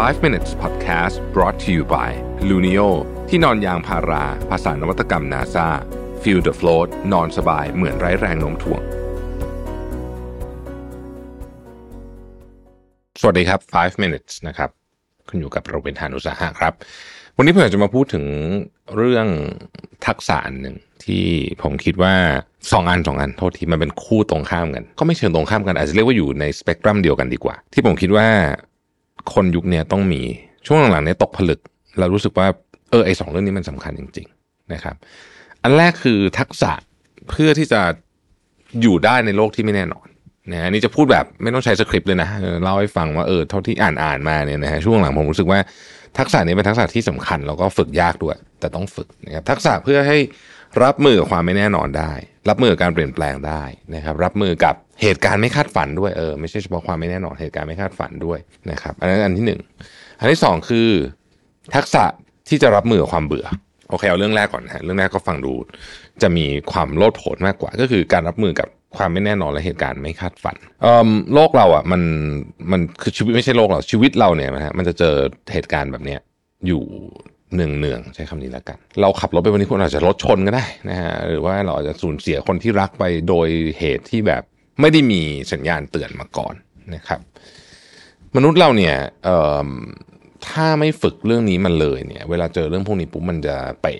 5 minutes podcast brought to you by Luno ที่นอนยางพารา ภาษานวัตกรรม NASA feel the float นอนสบายเหมือนไร้แรงโน้มถ่วง สวัสดีครับ 5 minutes นะครับ คุณอยู่กับโรเบนทานุสาหะครับ วันนี้ผมอยากจะมาพูดถึงเรื่องทักษะอันหนึ่งที่ผมคิดว่าสองอันสองอันโทษทีมันเป็นคู่ตรงข้ามกัน ก็ไม่เชิงตรงข้ามกัน อาจจะเรียกว่าอยู่ในสเปกตรัมเดียวกันดีกว่า ที่ผมคิดว่า คนยุคนี้ต้องมีช่วงหลังๆเนี้ยตกผลึก เรารู้สึกว่าเออไอสองเรื่องนี้มันสำคัญจริง ๆนะครับ อันแรกคือทักษะเพื่อที่จะอยู่ได้ในโลกที่ไม่แน่นอนนะนี่จะพูดแบบไม่ต้องใช้สคริปต์เลยนะเล่าให้ฟังว่าเออเท่าที่อ่านอ่านมาเนี่ยนะฮะช่วงหลังผมรู้สึกว่าทักษะนี้เป็นทักษะที่สำคัญแล้วก็ฝึกยากด้วย แต่ต้องฝึกนะครับทักษะเพื่อให้ รับมือกับความไม่แน่นอนได้ รับมือกับการเปลี่ยนแปลงได้นะครับ รับมือกับเหตุการณ์ไม่คาดฝันด้วยเออไม่ใช่เฉพาะความไม่แน่นอนเหตุการณ์ไม่คาดฝันด้วยนะครับอันนั้นอันที่หนึ่งอันที่สองคือ ทักษะที่จะรับมือกับความเบื่อโอเคเอาเรื่องแรกก่อนนะฮะเรื่องแรกก็ฟังดู จะมีความโลดโผนมากกว่า ก็คือการรับมือกับความไม่แน่นอนและเหตุการณ์ไม่คาดฝันเออโลกเราอะมันมันคือชีวิตไม่ใช่โลกเราชีวิตเราเนี่ยนะฮะมันจะเจอเหตุการณ์แบบเนี้ยอยู่ เนืองเนืองใช้คำนี้แล้วกัน เราขับรถไปวันนี้คนอาจจะรถชนก็ได้นะฮะหรือว่าเราอาจจะสูญเสียคนที่รักไปโดยเหตุที่แบบไม่ได้มีสัญญาณเตือนมาก่อนนะครับ มนุษย์เราเนี่ยถ้าไม่ฝึกเรื่องนี้มันเลยเนี่ย เวลาเจอเรื่องพวกนี้ปุ๊บมันจะเป๋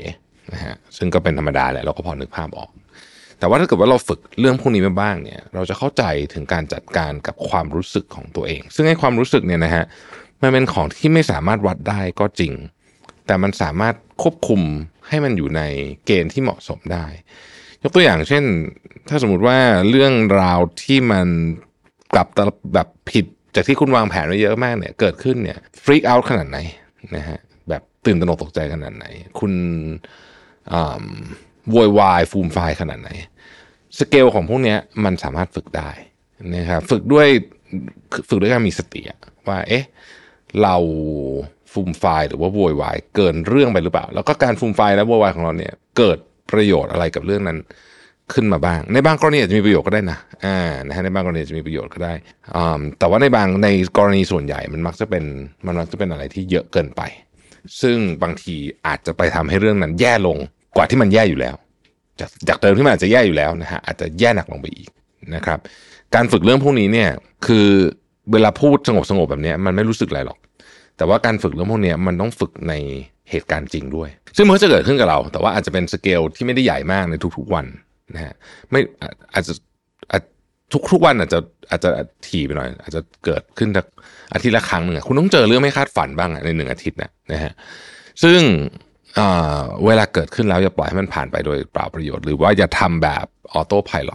นะฮะซึ่งก็เป็นธรรมดาแหละเราก็พอนึกภาพออก แต่ว่าถ้าเกิดว่าเราฝึกเรื่องพวกนี้มาบ้างเนี่ย เราจะเข้าใจถึงการจัดการกับความรู้สึกของตัวเอง ซึ่งไอ้ความรู้สึกเนี่ยนะฮะมันเป็นของที่ไม่สามารถวัดได้ก็จริง แต่มันสามารถควบคุมให้มันอยู่ในเกณฑ์ที่เหมาะสมได้ ยกตัวอย่างเช่น ถ้าสมมติว่าเรื่องราวที่มันกลับแบบผิดจากที่คุณวางแผนไว้เยอะมากเนี่ยเกิดขึ้นเนี่ยฟรีกเอาท์ขนาดไหนนะฮะแบบตื่นตระหนกตกใจขนาดไหน คุณโวยวายฟูมไฟขนาดไหน สเกลของพวกนี้มันสามารถฝึกได้นะครับฝึกด้วยฝึกด้วยการมีสติว่าเอ๊ะเรา ฟูมไฟล์หรือว่าโวยวายเกินเรื่องไปหรือเปล่า แล้วก็การฟูมไฟล์และโวยวายของเราเนี่ยเกิดประโยชน์อะไรกับเรื่องนั้นขึ้นมาบ้าง ในบางกรณีอาจจะมีประโยชน์ก็ได้นะอ่านะฮะในบางกรณีอาจจะมีประโยชน์ก็ได้อ่าแต่ว่าในบางในกรณีส่วนใหญ่มันมักจะเป็นมันมักจะเป็นอะไรที่เยอะเกินไป ซึ่งบางทีอาจจะไปทำให้เรื่องนั้นแย่ลงกว่าที่มันแย่อยู่แล้ว จากจากเดิมที่มันอาจจะแย่อยู่แล้วนะฮะอาจจะแย่หนักลงไปอีกนะครับ การฝึกเรื่องพวกนี้เนี่ยคือเวลาพูดสงบสงบแบบนี้มันไม่รู้สึกอะไรหรอก แต่ว่าการฝึกเรื่องพวกนี้มันต้องฝึกในเหตุการณ์จริงด้วย ซึ่งมันก็จะเกิดขึ้นกับเรา แต่ว่าอาจจะเป็นสเกลที่ไม่ได้ใหญ่มากในทุกๆวันนะฮะไม่อาจจะทุกทุกวันอาจจะอาจจะถี่ไปหน่อย อาจจะเกิดขึ้นอาทิตย์ละครั้งหนึ่งคุณต้องเจอเรื่องไม่คาดฝันบ้างในหนึ่งอาทิตย์นะนะฮะซึ่งเวลาเกิดขึ้นแล้วอย่าปล่อยให้มันผ่านไปโดยเปล่าประโยชน์ หรือว่าอย่าทำแบบออโต้พายロ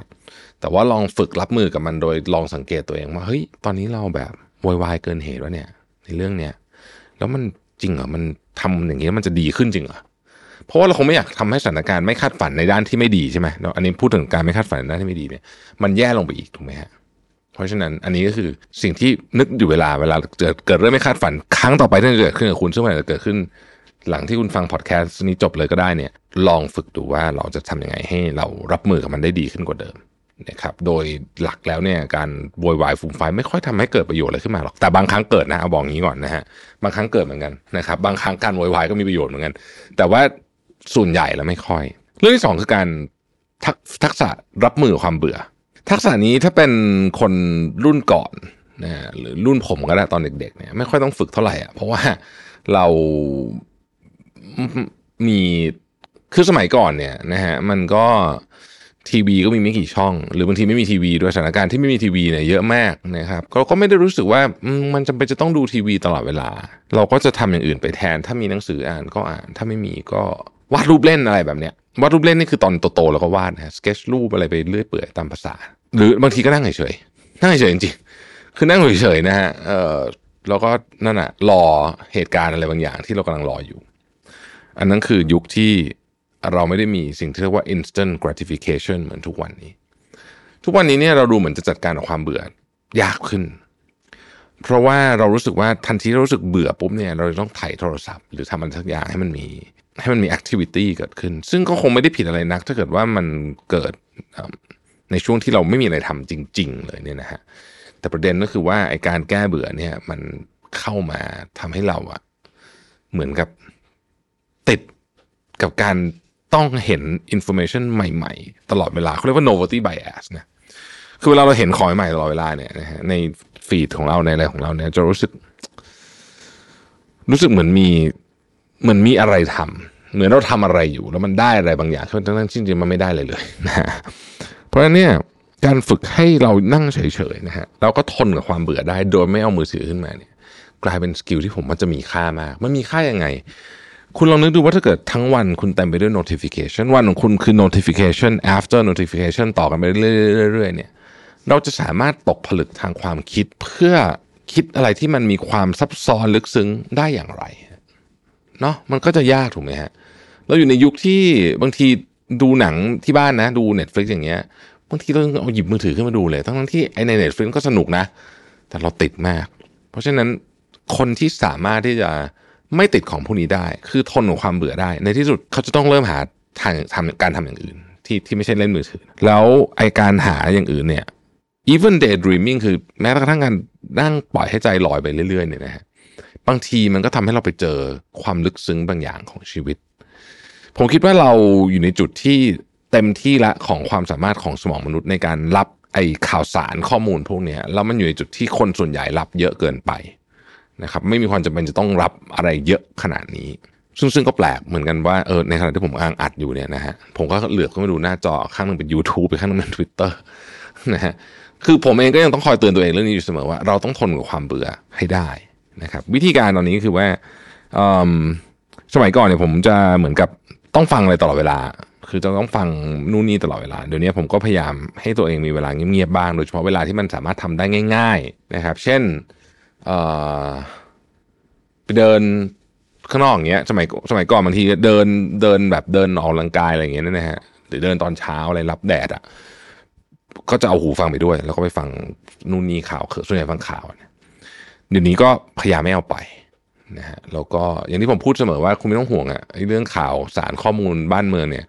แต่ว่าลองฝึกรับมือกับมันโดยลองสังเกตตัวเองว่าเฮ้ยตอนนี้เราแบบโวยวายเกินเหตุวะเนี่ยในเรื่องเนี้ย แล้วมันจริงเหรอมันทำอย่างนี้แล้วมันจะดีขึ้นจริงเหรอเพราะว่าเราคงไม่อยากทำให้สถานการณ์ไม่คาดฝันในด้านที่ไม่ดีใช่ไหมเราอันนี้พูดถึงการไม่คาดฝันในด้านที่ไม่ดีเนี่ยมันแย่ลงไปอีกถูกไหมฮะเพราะฉะนั้นอันนี้ก็คือสิ่งที่นึกอยู่เวลาเวลาเกิดเกิดเรื่องไม่คาดฝันครั้งต่อไปที่จะเกิดขึ้นกับคุณซึ่งมันอาจจะเกิดขึ้น หลังที่คุณฟังพอดแคสต์นี้จบเลยก็ได้เนี่ย ลองฝึกดูว่าเราจะทำยังไงให้เรารับมือกับมันได้ดีขึ้นกว่าเดิม นะครับโดยหลักแล้วเนี่ยการโวยวายฟูมไฟายไม่ค่อยทำให้เกิดประโยชน์อะไรขึ้นมาหรอกแต่บางครั้งเกิดนะเอาบอกงี้ก่อนนะฮะบางครั้งเกิดเหมือนกันนะครับบางครั้งการโวยวายก็มีประโยชน์เหมือนกัน แต่ว่าส่วนใหญ่แล้วไม่ค่อย เรื่องที่สองคือการทักทักษะรับมือความเบื่อ ทักษะนี้ถ้าเป็นคนรุ่นก่อนนะฮะหรือรุ่นผมก็ได้ตอนเด็กๆเนี่ยไม่ค่อยต้องฝึกเท่าไหร่อะเพราะว่าเรามีคือสมัยก่อนเนี่ยนะฮะมันก็ ทีวีก็มีไม่กี่ช่อง หรือบางทีไม่มีทีวีด้วยสถานการณ์ที่ไม่มีทีวีเนี่ยเยอะมากนะครับก็ก็ไม่ได้รู้สึกว่ามันจำเป็นจะต้องดูทีวีตลอดเวลา เราก็จะทำอย่างอื่นไปแทน ถ้ามีหนังสืออ่านก็อ่าน ถ้าไม่มีก็วาดรูปเล่นอะไรแบบเนี้ยวาดรูปเล่นนี่คือตอนโตๆแล้วก็วาดนะสเก็ตรูปอะไรไปเรื่อยเปื่อยตามภาษา หรือบางทีก็นั่งเฉยๆนั่งเฉยจริงๆคือนั่งเฉยๆนะฮะเออแล้วก็นั่นอะรอเหตุการณ์อะไรบางอย่างที่เรากำลังรออยู่ อันนั้นคือยุคที่ เราไม่ได้มีสิ่งที่เรียกว่า instant gratification เหมือนทุกวันนี้ ทุกวันนี้เนี่ยเราดูเหมือนจะจัดการกับความเบื่อยากขึ้น เพราะว่าเรารู้สึกว่าทันทีเรารู้สึกเบื่อปุ๊บเนี่ยเราต้องถ่ายโทรศัพท์ หรือทำมันสักอย่างให้มันมีให้มันมี activity เกิดขึ้น ซึ่งก็คงไม่ได้ผิดอะไรนัก ถ้าเกิดว่ามันเกิดในช่วงที่เราไม่มีอะไรทำจริง ๆ เลยเนี่ยนะฮะแต่ประเด็นก็คือว่าไอการแก้เบื่อเนี่ยมันเข้ามาทำให้เราอะเหมือนกับติดกับการ ต้องเห็นอินโฟเมชันใหม่ๆ ตลอดเวลาเขาเรียกว่า novelty bias นะคือเวลาเราเห็นของใหม่ตลอดเวลาเนี่ยนะฮะในฟีดของเราในอะไรของเราเนี่ยจะรู้สึก รู้สึกเหมือนมีเหมือนมีอะไรทำเหมือนเราทำอะไรอยู่ แล้วมันได้อะไรบางอย่างทั้งๆที่จริงๆมันไม่ได้เลยเลยนะฮะเพราะฉะนั้นเนี่ยการฝึกให้เรานั่งเฉยๆนะฮะเราก็ทนกับความเบื่อได้ โดยไม่เอามือถือขึ้นมาเนี่ย กลายเป็นสกิลที่ผมว่าจะมีค่ามาก มันมีค่ายังไง คุณลองนึกดูว่าถ้าเกิดทั้งวันคุณเต็มไปด้วย notification วันของคุณคือ notification after notification ต่อกันไปเรื่อยๆเนี่ยเราจะสามารถตกผลึกทางความคิดเพื่อคิดอะไรที่มันมีความซับซ้อนลึกซึ้งได้อย่างไรเนาะมันก็จะยากถูกไหมฮะเราอยู่ในยุคที่บางทีดูหนังที่บ้านนะ ดู Netflix อย่างเงี้ยบางทีเราเอาหยิบมือถือขึ้นมาดูเลย ทั้งที่ไอใน Netflix ก็สนุกนะ แต่เราติดมาก เพราะฉะนั้นคนที่สามารถที่จะ ไม่ติดของพวกนี้ได้ คือทนกับความเบื่อได้ ในที่สุดเขาจะต้องเริ่มหาทางทำการทำอย่างอื่น ที่ที่ไม่ใช่เล่นมือถือ แล้วไอการหาอย่างอื่นเนี่ย even daydreaming คือแม้กระทั่งการนั่งปล่อยให้ใจลอยไปเรื่อยๆเนี่ยนะฮะบางทีมันก็ทำให้เราไปเจอความลึกซึ้งบางอย่างของชีวิต ผมคิดว่าเราอยู่ในจุดที่เต็มที่ละของความสามารถของสมองมนุษย์ในการรับไอข่าวสารข้อมูลพวกนี้แล้วมันอยู่ในจุดที่คนส่วนใหญ่รับเยอะเกินไป นะครับไม่มีความจำเป็นจะต้องรับอะไรเยอะขนาดนี้ ซึ่งซึ่งก็แปลกเหมือนกันว่าเออในขณะที่ผมกำลังอัดอยู่เนี่ยนะฮะผมก็เหลือกเข้ามาดูหน้าจอข้างหนึงเป็น YouTube ไปข้างหนึงเป็น Twitter นะฮะคือผมเองก็ยังต้องคอยเตือนตัวเองเรื่องนี้อยู่เสมอว่าเราต้องทนกับความเบื่อให้ได้นะครับวิธีการตอนนี้คือว่าสมัยก่อนเนี่ยผมจะเหมือนกับต้องฟังอะไรตลอดเวลา คือจะต้องฟังนู่นนี่ตลอดเวลา เดี๋ยวนี้ผมก็พยายามให้ตัวเองมีเวลาเงียบๆบ้าง โดยเฉพาะเวลาที่มันสามารถทำได้ง่าย ๆนะครับ เช่น ไปเดินข้างนอกอย่างเงี้ยสมัยสมัยก่อนบางทีเดินเดินแบบเดินออกกำลังกายอะไรอย่างเงี้ยนะฮะหรือเดินตอนเช้าอะไรรับแดดอะก็จะเอาหูฟังไปด้วย แล้วก็ไปฟังนู่นนี่ข่าวส่วนใหญ่ฟังข่าวเนี่ยเดี๋ยวนี้ก็พยายามไม่เอาไปนะฮะแล้วก็อย่างที่ผมพูดเสมอว่าคุณไม่ต้องห่วงอะเรื่องข่าวสารข้อมูลบ้านเมืองเนี่ย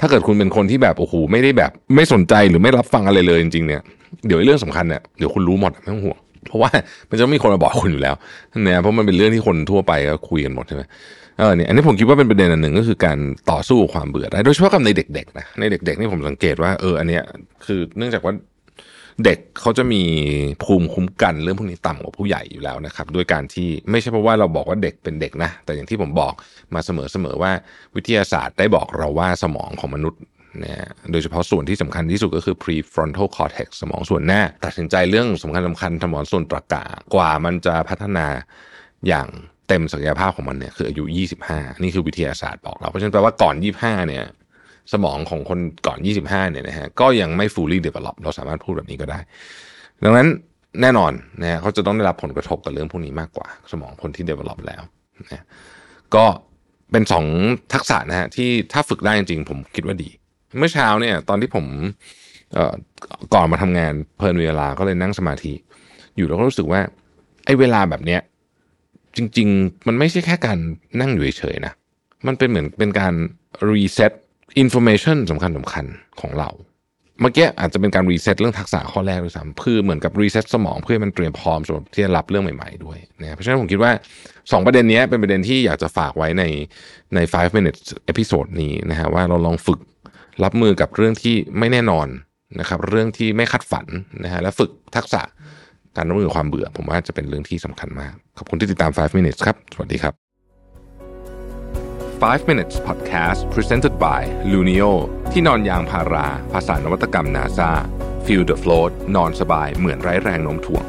ถ้าเกิดคุณเป็นคนที่แบบโอ้โหไม่ได้แบบ ไม่สนใจหรือไม่รับฟังอะไรเลยจริงๆเนี่ยเดี๋ยวเรื่องสำคัญเนี่ยเดี๋ยวคุณรู้หมดไม่ต้องห่วง เพราะว่ามันจะมีคนมาบอกคุณอยู่แล้วเนี่ยเพราะมันเป็นเรื่องที่คนทั่วไปก็คุยกันหมดใช่ไหมเออเนี่ยอันนี้ผมคิดว่าเป็นประเด็นอันหนึ่งก็คือการต่อสู้ความเบื่อได้โดยเฉพาะกับในเด็กๆนะในเด็ก ๆ นี่ผมสังเกตว่าเอออันเนี้ยคือเนื่องจากว่าเด็กเขาจะมีภูมิคุ้มกันเรื่องพวกนี้ต่ำกว่าผู้ใหญ่อยู่แล้วนะครับด้วยการที่ไม่ใช่เพราะว่าเราบอกว่าเด็กเป็นเด็กนะแต่อย่างที่ผมบอกมาเสมอๆว่าวิทยาศาสตร์ได้บอกเราว่าสมองของมนุษย์ นี่ยโดยเฉพาะส่วนที่สำคัญที่สุดก็คือ prefrontal cortex สมองส่วนหน้า ตัดสินใจเรื่องสำคัญสำคัญสมองส่วนตรากากว่ามันจะพัฒนาอย่างเต็มศักยภาพของมันเนี่ยคืออายุ 25 นี่คือวิทยาศาสตร์บอกเรา เพราะฉะนั้นแปลว่าก่อน 25 เนี่ยสมองของคนก่อน 25 เนี่ยนะฮะก็ยังไม่ fully develop เราสามารถพูดแบบนี้ก็ได้ ดังนั้นแน่นอนนะฮะเขาจะต้องได้รับผลกระทบกับเรื่องพวกนี้มากกว่า สมองคนที่ develop แล้วนะก็เป็นสองทักษะนะฮะที่ถ้าฝึกได้จริงๆ ผมคิดว่าดี เมื่อเช้าเนี่ย ตอนที่ผมก่อนมาทำงานเพลินเวลาก็เลยนั่งสมาธิ อยู่แล้วก็รู้สึกว่า ไอ้เวลาแบบเนี้ยจริง ๆ มันไม่ใช่แค่การนั่งอยู่เฉยๆนะ มันเป็นเหมือนเป็นการ reset information สำคัญสำคัญของเรา เมื่อกี้อาจจะเป็นการ reset เรื่องทักษะข้อแรกด้วยซ้ำเพื่อเหมือนกับ reset สมองเพื่อมันเตรียมพร้อมสำหรับที่จะรับเรื่องใหม่ๆด้วยนะเพราะฉะนั้นผมคิดว่า 2 ประเด็นนี้เป็นประเด็นที่อยากจะฝากไว้ในใน 5 minutes episode นี้นะฮะว่าเราลองฝึก รับมือกับเรื่องที่ไม่แน่นอนนะครับ เรื่องที่ไม่คาดฝันนะฮะและฝึกทักษะการรับมือความเบื่อ ผมว่าจะเป็นเรื่องที่สำคัญมาก ขอบคุณที่ติดตาม 5 minutes ครับ สวัสดีครับ 5 minutes podcast presented by Lunio ที่นอนยางพารา ภาษานวัตกรรม NASA feel the float นอนสบายเหมือนไร้แรงโน้มถ่วง